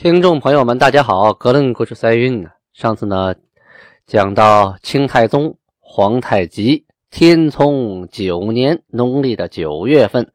听众朋友们，大家好，格楞故事赛运呢。上次呢，讲到清太宗皇太极天聪九年农历的九月份，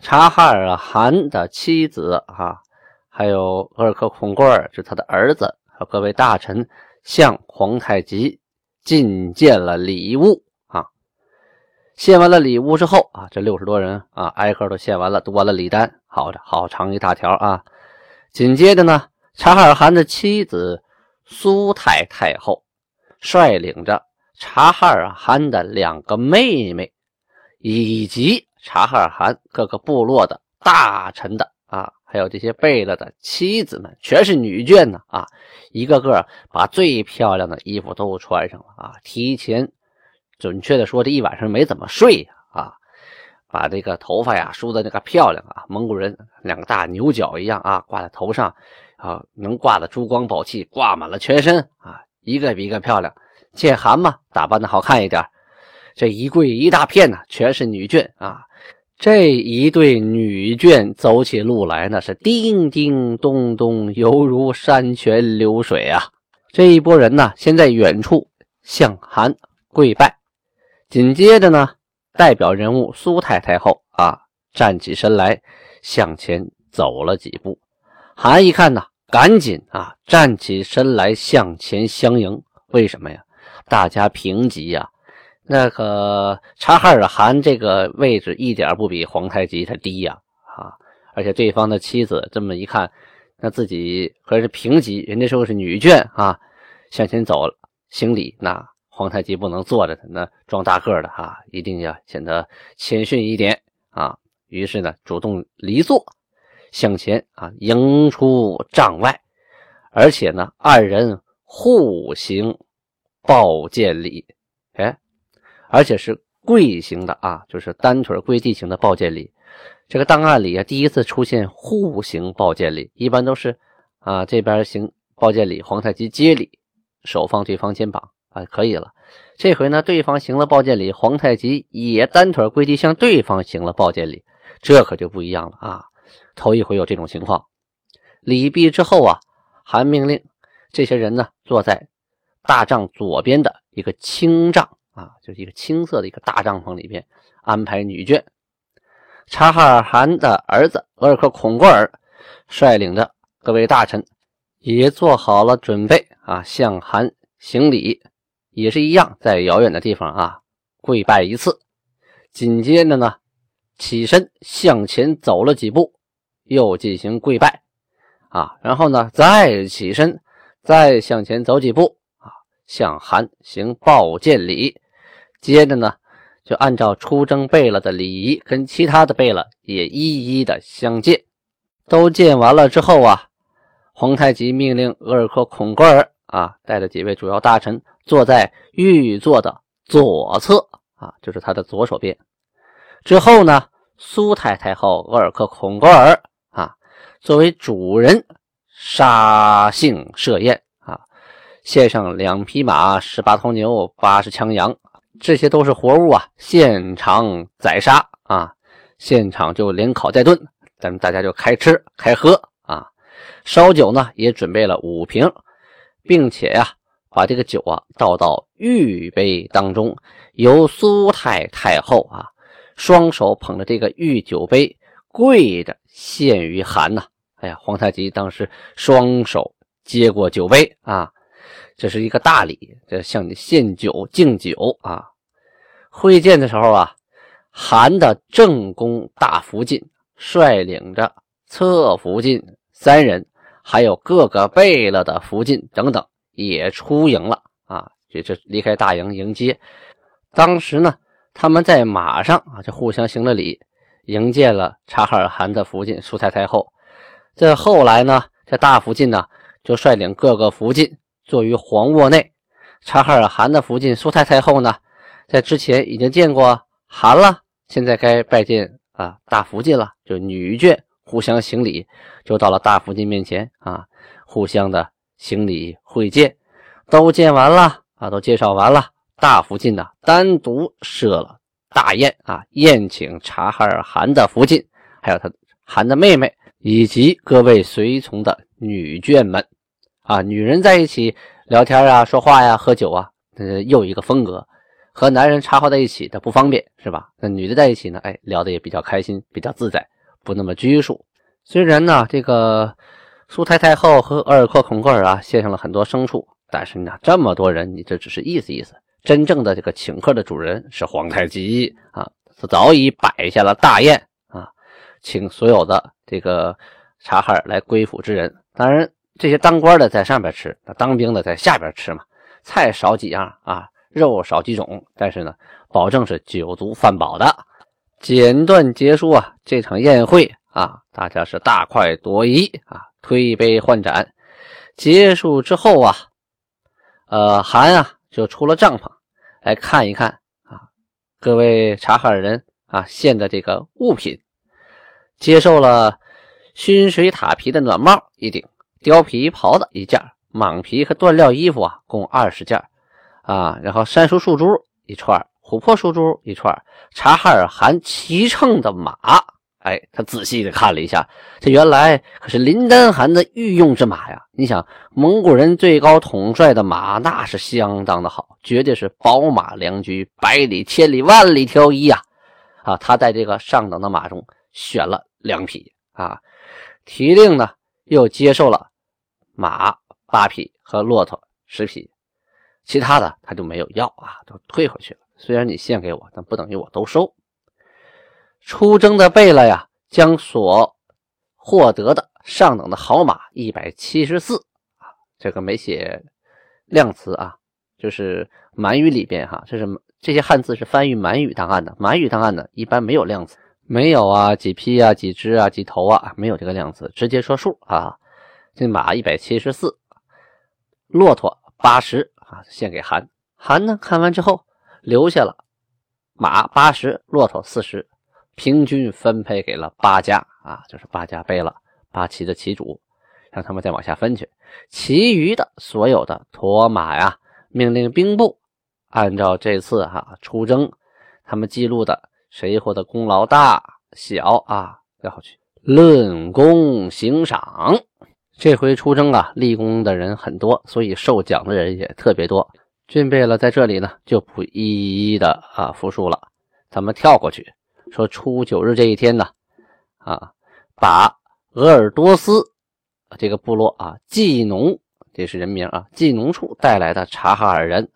察哈尔汗的妻子啊，还有鄂尔克孔贵儿，是他的儿子和各位大臣，向皇太极进献了礼物啊。献完了礼物之后啊，这六十多人啊，挨个都献完了，读完了礼单，好的，好长一大条啊。紧接着呢，察哈尔汗的妻子苏太太后率领着察哈尔汗的两个妹妹，以及察哈尔汗各个部落的大臣的啊，还有这些贝勒的妻子们，全是女眷呢啊，一个个把最漂亮的衣服都穿上了啊，提前，准确的说，这一晚上没怎么睡呀。把这个头发呀梳的那个漂亮啊，蒙古人两个大牛角一样啊，挂在头上啊，能挂的珠光宝气，挂满了全身啊，一个比一个漂亮。见寒嘛，打扮的好看一点。这一跪一大片呢，全是女眷啊。这一对女眷走起路来那是叮叮咚咚，犹如山泉流水啊。这一波人呢，先在远处向寒跪拜，紧接着呢。代表人物苏太太后啊，站起身来，向前走了几步。韩一看呢，赶紧啊站起身来向前相迎。为什么呀？大家平级呀。那个察哈尔汗这个位置一点不比皇太极他低呀啊！而且对方的妻子这么一看，那自己可是平级，人家说是女眷啊，向前走行礼那。皇太极不能坐着，他那装大个的哈，一定要显得谦逊一点啊。于是呢，主动离座，向前啊迎出帐外，而且呢，二人互行抱剑礼，哎，而且是跪行的啊，就是单腿跪地行的抱剑礼。这个档案里啊，第一次出现互行抱剑礼，一般都是啊这边行抱剑礼，皇太极接礼，手放对方肩膀。啊，可以了。这回呢，对方行了抱剑礼，皇太极也单腿跪地向对方行了抱剑礼，这可就不一样了啊！头一回有这种情况。礼毕之后啊，韩命令这些人呢坐在大帐左边的一个青帐啊，就是一个青色的一个大帐篷里边，安排女眷。察哈尔汗的儿子额尔克孔过尔率领着各位大臣也做好了准备啊，向韩行礼。也是一样，在遥远的地方啊，跪拜一次，紧接着呢，起身向前走了几步，又进行跪拜啊，然后呢，再起身，再向前走几步啊，向韩行抱剑礼。接着呢，就按照出征贝勒的礼仪，跟其他的贝勒也一一的相见。都见完了之后啊，皇太极命令额尔克孔格尔啊，带着几位主要大臣。坐在御座的左侧啊，就是他的左手边。之后呢，苏太太后额尔克孔格尔啊，作为主人杀性设宴啊，献上两匹马、十八头牛、八十枪羊，这些都是活物啊，现场宰杀啊，现场就连烤带炖，咱们大家就开吃开喝啊。烧酒呢，也准备了五瓶，并且呀。把这个酒啊倒到玉杯当中，由苏太太后啊双手捧着这个玉酒杯，跪着献于韩呐。哎呀，皇太极当时双手接过酒杯啊，这是一个大礼，这向你献酒敬酒啊。会见的时候啊，韩的正宫大福晋率领着侧福晋三人，还有各个贝勒的福晋等等。也出营了啊！这这离开大营迎接。当时呢，他们在马上啊，就互相行了礼，迎接了察哈尔汗的福晋苏太太后。这后来呢，这大福晋呢就率领各个福晋坐于黄卧内。察哈尔汗的福晋苏太太后呢，在之前已经见过汗了，现在该拜见啊大福晋了，就女眷互相行礼，就到了大福晋面前啊，互相的行礼会见，都见完了啊，都介绍完了，大福晋呢单独设了大宴啊，宴请察哈尔汗的福晋，还有他汗的妹妹以及各位随从的女眷们啊，女人在一起。聊天啊，说话呀，喝酒啊，这又一个风格。和男人插话在一起的不方便，是吧？那女的在一起呢，哎，聊的也比较开心，比较自在，不那么拘束。虽然呢，这个苏太太后和额尔阔孔格尔啊献上了很多牲畜，但是呢，这么多人，你这只是意思意思。真正的这个请客的主人是皇太极啊，他早已摆下了大宴啊，请所有的这个察哈尔来归附之人。当然。这些当官的在上边吃，那当兵的在下边吃嘛。菜少几样啊，肉少几种，但是呢，保证是酒足饭饱的。简短结束啊，这场宴会啊，大家是大快朵颐啊，推杯换盏。结束之后啊，呃，韩啊就出了帐篷来看一看啊，各位察哈尔人啊献的这个物品，接受了熏水塔皮的暖帽一顶。貂皮袍子一件，蟒皮和缎料衣服啊，共二十件啊。然后山树树珠一串，琥珀树珠一串，察哈尔汗骑乘的马，哎，他仔细的看了一下，这原来可是林丹汗的御用之马呀。你想，蒙古人最高统帅的马，那是相当的好，绝对是宝马良驹，百里千里万里挑一呀。啊，他在这个上等的马中选了两匹啊，提令呢又接受了。马八匹和骆驼十匹，其他的他就没有要啊，都退回去了。虽然你献给我，但不等于我都收。出征的贝勒呀，将所获得的上等的好马一百七十四啊，这个没写量词啊，就是满语里边哈，这是这些汉字是翻译满语档案的。满语档案呢，一般没有量词，没有啊，几匹啊，几只啊，几头啊，没有这个量词，直接说数啊。这马一百七十四，骆驼八十啊，献给韩。韩呢看完之后，留下了马八十，骆驼四十，平均分配给了八家啊，就是八家背了八旗的旗主，让他们再往下分去。其余的所有的驮马呀，命令兵部按照这次哈出征，他们记录的谁获得功劳大小啊，要去论功行赏。这回出征啊，立功的人很多，所以受奖的人也特别多。军贝勒在这里呢，就不一一的啊复述了。咱们跳过去，说初九日这一天呢，啊，把鄂尔多斯这个部落啊，季农，这是人名啊，季农处带来的察哈尔人，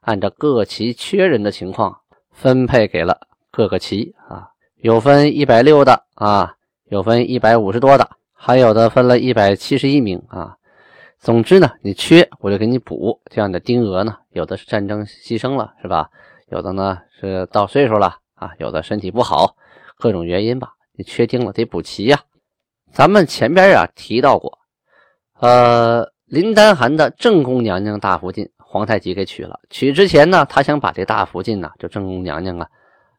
按照各旗缺人的情况，分配给了各个旗啊，有分一百六的啊，有分一百五十多的。还有的分了一百七十一名啊，总之呢，你缺我就给你补。这样的丁额呢，有的是战争牺牲了，是吧？有的呢是到岁数了啊，有的身体不好，各种原因吧，你缺丁了得补齐呀。咱们前边啊提到过，呃，林丹汗的正宫娘娘大福晋，皇太极给娶了。娶之前呢，他想把这大福晋呢，就正宫娘娘啊，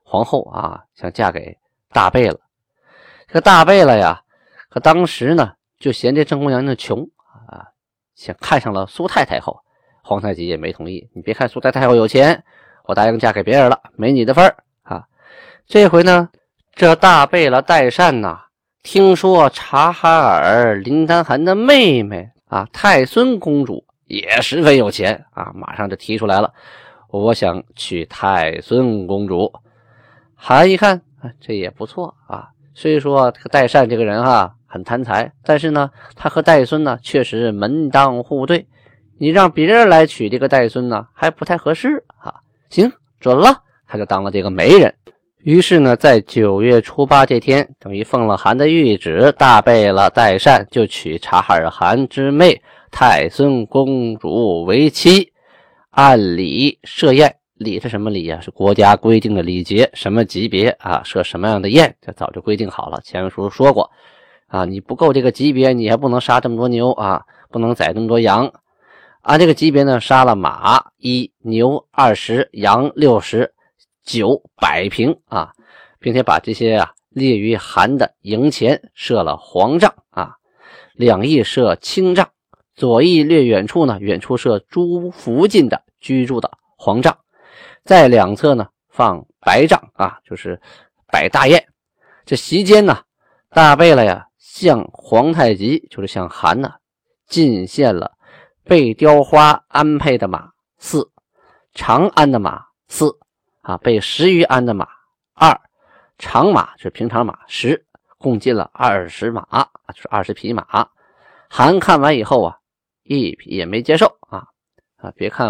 皇后啊，想嫁给大贝勒。这个大贝勒呀。可当时呢，就嫌这正宫娘娘穷，想看上了苏太太后，皇太极也没同意。你别看苏太太后有钱，我答应嫁给别人了，没你的份儿啊。这回呢，这大贝勒代善呐，听说察哈尔林丹汗的妹妹啊，太孙公主也十分有钱啊，马上就提出来了，我想娶太孙公主。韩一看，这也不错啊。虽说这个代善这个人哈。很贪财，但是呢，他和戴孙呢确实门当户对。你让别人来娶这个戴孙呢，还不太合适啊。行，准了，他就当了这个媒人。于是呢，在九月初八这天，等于奉了韩的谕旨，大贝勒代善就娶察哈尔汗之妹太孙公主为妻，按礼设宴。礼是什么礼呀？是国家规定的礼节，什么级别啊？设什么样的宴，这早就规定好了。前文书说过。啊，你不够这个级别，你还不能杀这么多牛啊，不能宰这么多羊。按这个级别呢，杀了马一，牛二十，羊六十，酒百瓶啊，并且把这些啊列于韩的营前设了黄帐啊，两翼设青帐，左翼略远处呢，远处设诸附近的居住的黄帐，在两侧呢放白帐啊，就是摆大宴。这席间呢，大贝勒呀向皇太极，就是向韩呢进献了。被雕花安配的马四，长安的马四啊，被十余安的马二，长马是平常马十，共进了二十马，就是二十匹马。韩看完以后啊，一匹也没接受啊啊！别看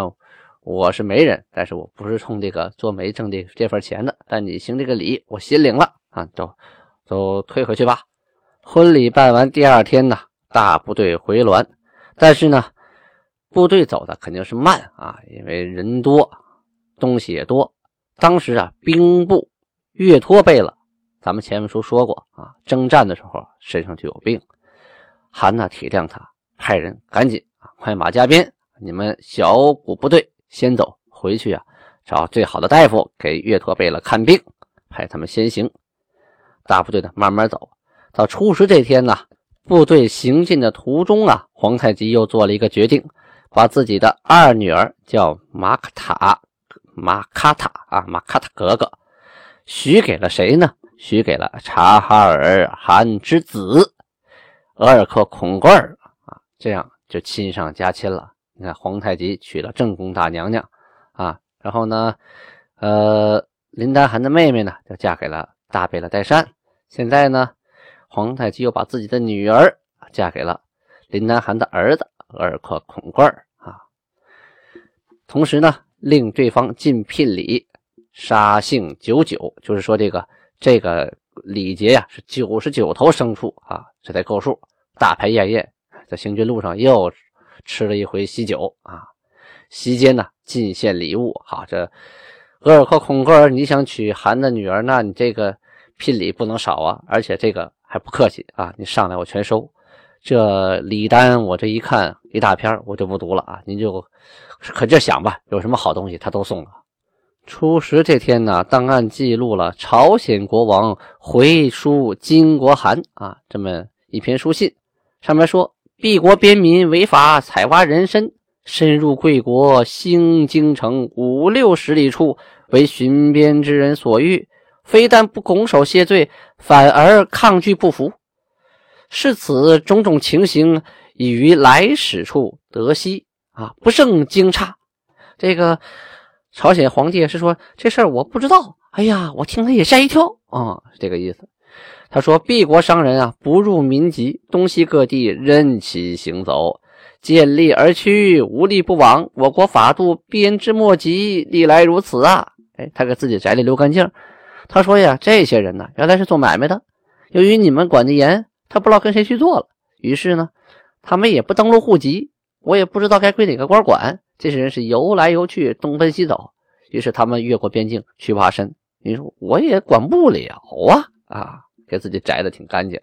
我是媒人，但是我不是冲这个做媒挣的这份钱的，但你行这个礼，我心领了啊，都都退回去吧。婚礼办完第二天呢，大部队回銮，但是呢。部队走的肯定是慢啊，因为人多，东西也多。当时啊，兵部岳托贝勒，咱们前面书说过啊，征战的时候身上就有病。韩呢体谅他，派人赶紧啊，快马加鞭，你们小股部队先走回去啊，找最好的大夫给岳托贝勒看病，派他们先行。大部队呢慢慢走到初十这天呢，部队行进的途中啊，皇太极又做了一个决定。把自己的二女儿叫马卡塔，马卡塔啊，马卡塔格格许给了谁呢？许给了察哈尔汗之子额尔克孔贵儿啊，这样就亲上加亲了。你看，皇太极娶了正宫大娘娘啊，然后呢，呃，林丹汗的妹妹呢就嫁给了大贝勒代善。现在呢，皇太极又把自己的女儿嫁给了林丹汗的儿子。额尔克孔贵儿啊，同时呢，令对方进聘礼，杀幸九九，就是说这个这个礼节呀，是九十九头牲畜啊，这才够数。大排宴宴，在行军路上又吃了一回喜酒啊。席间呢，进献礼物。好，这额尔克孔贵儿，你想娶韩的女儿，那你这个聘礼不能少啊，而且这个不客气啊，你上来我全收。这礼单我这一看一大篇，我就不读了啊！您就可劲想吧，有什么好东西他都送了。初十这天呢，档案记录了朝鲜国王回书金国函啊，这么一篇书信，上面说：敝国边民违法采挖人参，深入贵国兴京城五六十里处，为巡边之人所遇，非但不拱手谢罪，反而抗拒不服。是此种种情形，已于来使处得悉啊，不胜惊诧。这个朝鲜皇帝是说这事儿我不知道。哎呀，我听了也吓一跳啊，这个意思。他说敝国商人啊，不入民籍，东西各地任其行走，见利而趋，无利不往。我国法度鞭之莫及，历来如此啊。哎，他给自己摘了留干净。他说呀，这些人呢，原来是做买卖的，由于你们管得严。他不知道跟谁去做了，于是呢，他们也不登录户籍，我也不知道该归哪个官管。这些人是游来游去，东奔西走，于是他们越过边境去爬山。你说我也管不了啊啊，给自己摘的挺干净。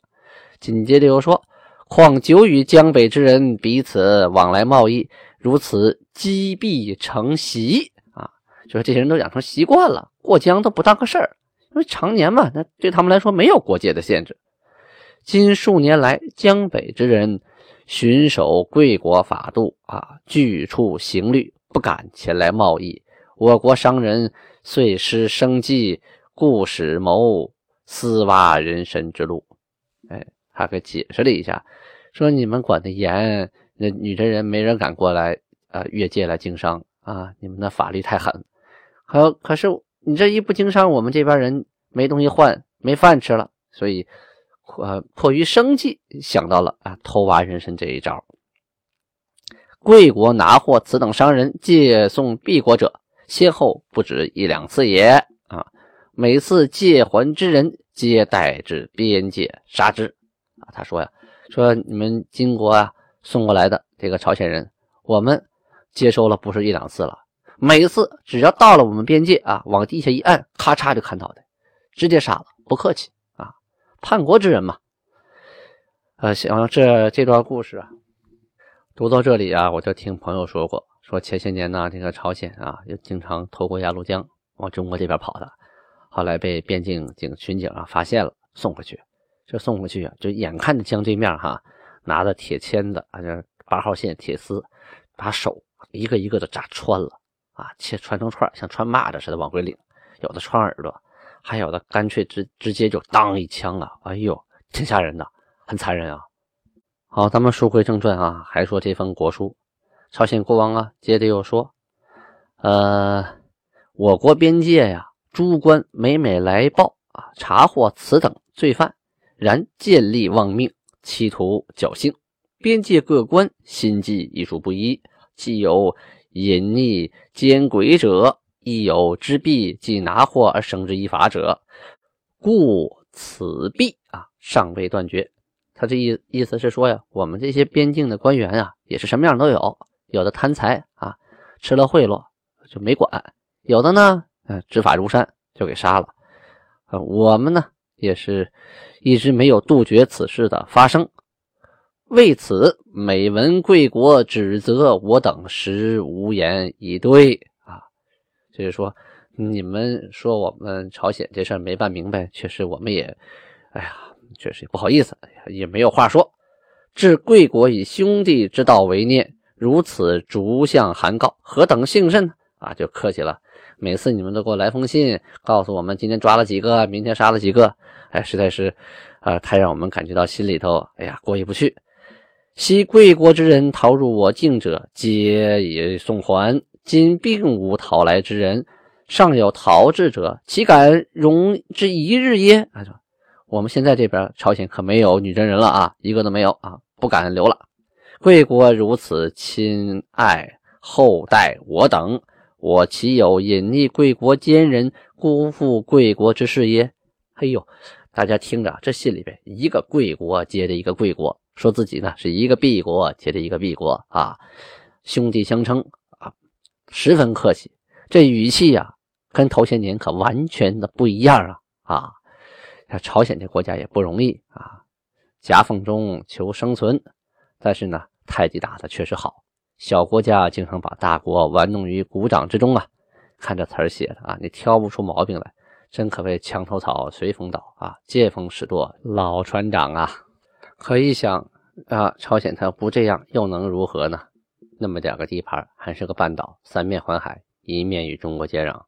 紧接着又说，况久与江北之人彼此往来贸易，如此积弊成习啊，就是这些人都养成习惯了，过江都不当个事儿，因为常年嘛，那对他们来说没有国界的限制。今数年来，江北之人巡守贵国法度啊，拒处刑律，不敢前来贸易。我国商人遂失生计，故使谋私挖人参之路。哎，他给解释了一下，说你们管的严，那女真人没人敢过来啊，越界来经商啊，你们的法律太狠。可可是你这一不经商，我们这边人没东西换，没饭吃了，所以。呃，迫于生计，想到了啊，偷挖人参这一招。贵国拿货此等商人借送敝国者，先后不止一两次也啊。每次借还之人，皆带至边界杀之啊。他说呀，说你们金国啊送过来的这个朝鲜人，我们接收了不是一两次了，每次只要到了我们边界啊，往地下一按，咔嚓就砍倒的，直接杀了，不客气啊。叛国之人嘛，呃，想这这段故事啊，读到这里啊，我就听朋友说过，说前些年呢，这个朝鲜啊，就经常透过鸭绿江往中国这边跑的，后来被边境警巡警啊发现了，送回去。这送回去啊，就眼看着江对面哈，拿着铁签子啊，这八号线铁丝，把手一个一个的扎穿了啊，切穿成串，像穿蚂蚱似的往回领。有的穿耳朵，还有的干脆直直接就当一枪啊！哎呦，挺吓人的，很残忍啊！好，咱们书归正传啊，还说这封国书，朝鲜国王啊，接着又说，呃，我国边界呀，诸官每每来报啊，查获此等罪犯。然见利忘命，企图侥幸。边界各官心计亦属不一，既有隐匿奸诡者，亦有之弊即拿货而绳之以法者。故此弊啊，尚未断绝。他这意意思是说呀，我们这些边境的官员啊，也是什么样都有，有的贪财啊，吃了贿赂就没管；有的呢，嗯，执法如山就给杀了。啊，我们呢？也是一直没有杜绝此事的发生，为此每闻贵国指责我等，实无言以对啊。就是说，你们说我们朝鲜这事没办明白，确实我们也，哎呀，确实也不好意思，也没有话说。置贵国以兄弟之道为念，如此逐项函告，何等幸甚呢？啊，就客气了。每次你们都给我来封信，告诉我们今天抓了几个，明天杀了几个，哎，实在是，啊，太让我们感觉到心里头，哎呀，过意不去。昔贵国之人逃入我境者，皆已送还，今并无逃来之人，尚有逃至者，岂敢容之一日耶？啊，说我们现在这边朝鲜可没有女真人了啊，一个都没有啊，不敢留了。贵国如此亲爱厚待我等。我岂有隐匿贵国奸人，辜负贵国之事耶？哎呦，大家听着，这信里边一个贵国接着一个贵国，说自己呢是一个敝国接着一个敝国啊，兄弟相称啊，十分客气。这语气呀，跟头些年可完全的不一样啊啊！朝鲜这国家也不容易啊，夹缝中求生存，但是呢，太极打的确实好。小国家经常把大国玩弄于股掌之中啊！看这词儿写的啊，你挑不出毛病来，真可谓墙头草随风倒啊，见风使舵老船长啊！可一想啊，朝鲜他不这样又能如何呢？那么点个地盘，还是个半岛，三面环海，一面与中国接壤，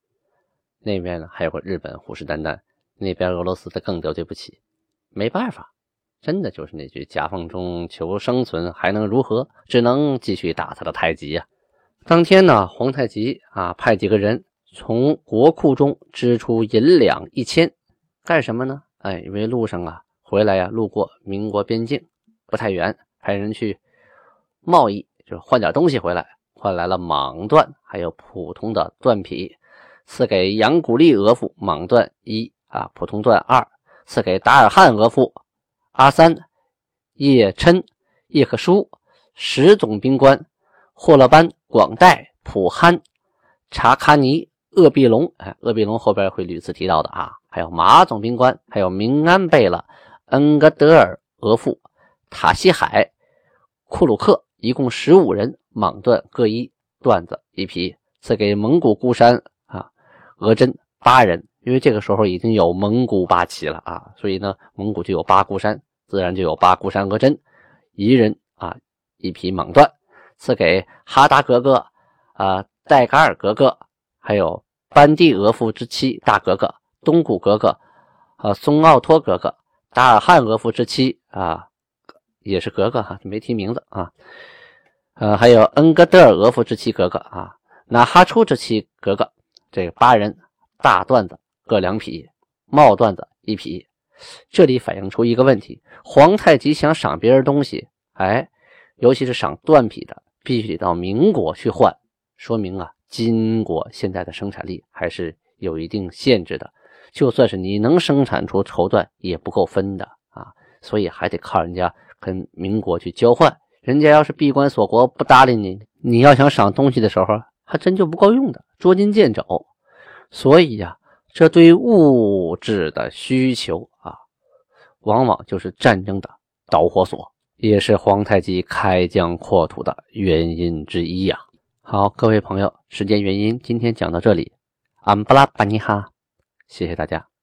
那边呢还有个日本虎视眈眈，那边俄罗斯他更得罪不起，没办法。真的就是那句“夹缝中求生存”，还能如何？只能继续打他的太极呀。当天呢，皇太极啊派几个人从国库中支出银两一千，干什么呢？哎，因为路上啊回来呀，路过民国边境不太远，派人去贸易，就是换点东西回来，换来了蟒缎，还有普通的缎匹，赐给杨古丽额驸蟒缎一啊，普通缎二，赐给达尔汉额驸。阿三、叶琛、叶克舒、十总兵官，霍勒班、广代、普憨、查卡尼、鄂必龙，哎，鄂必龙后边会屡次提到的啊。还有马总兵官，还有明安贝勒、恩格德尔额驸、塔西海、库鲁克，一共十五人，蟒缎各一段子一匹，赐给蒙古孤山啊，额真八人，因为这个时候已经有蒙古八旗了啊，所以呢，蒙古就有八孤山。自然就有八孤山额真一人啊，一匹蟒缎，赐给哈达格格啊，戴嘎尔格格，还有班第额驸之妻大格格，东古格格啊，松奥托格格，达尔汉额驸之妻啊，也是格格哈，没提名字啊，呃，还有恩格德尔额驸之妻格格啊，那哈出之妻格格，这八人大缎子各两匹，帽缎子一匹。这里反映出一个问题：皇太极想赏别人东西，哎，尤其是赏缎匹的，必须得到民国去换，说明啊，金国现在的生产力还是有一定限制的。就算是你能生产出绸缎，也不够分的啊，所以还得靠人家跟民国去交换。人家要是闭关锁国不搭理你，你要想赏东西的时候，还真就不够用的，捉襟见肘。所以呀。这对物质的需求啊，往往就是战争的导火索，也是皇太极开疆扩土的原因之一呀。好，各位朋友，时间原因，今天讲到这里，安布拉巴尼哈，谢谢大家。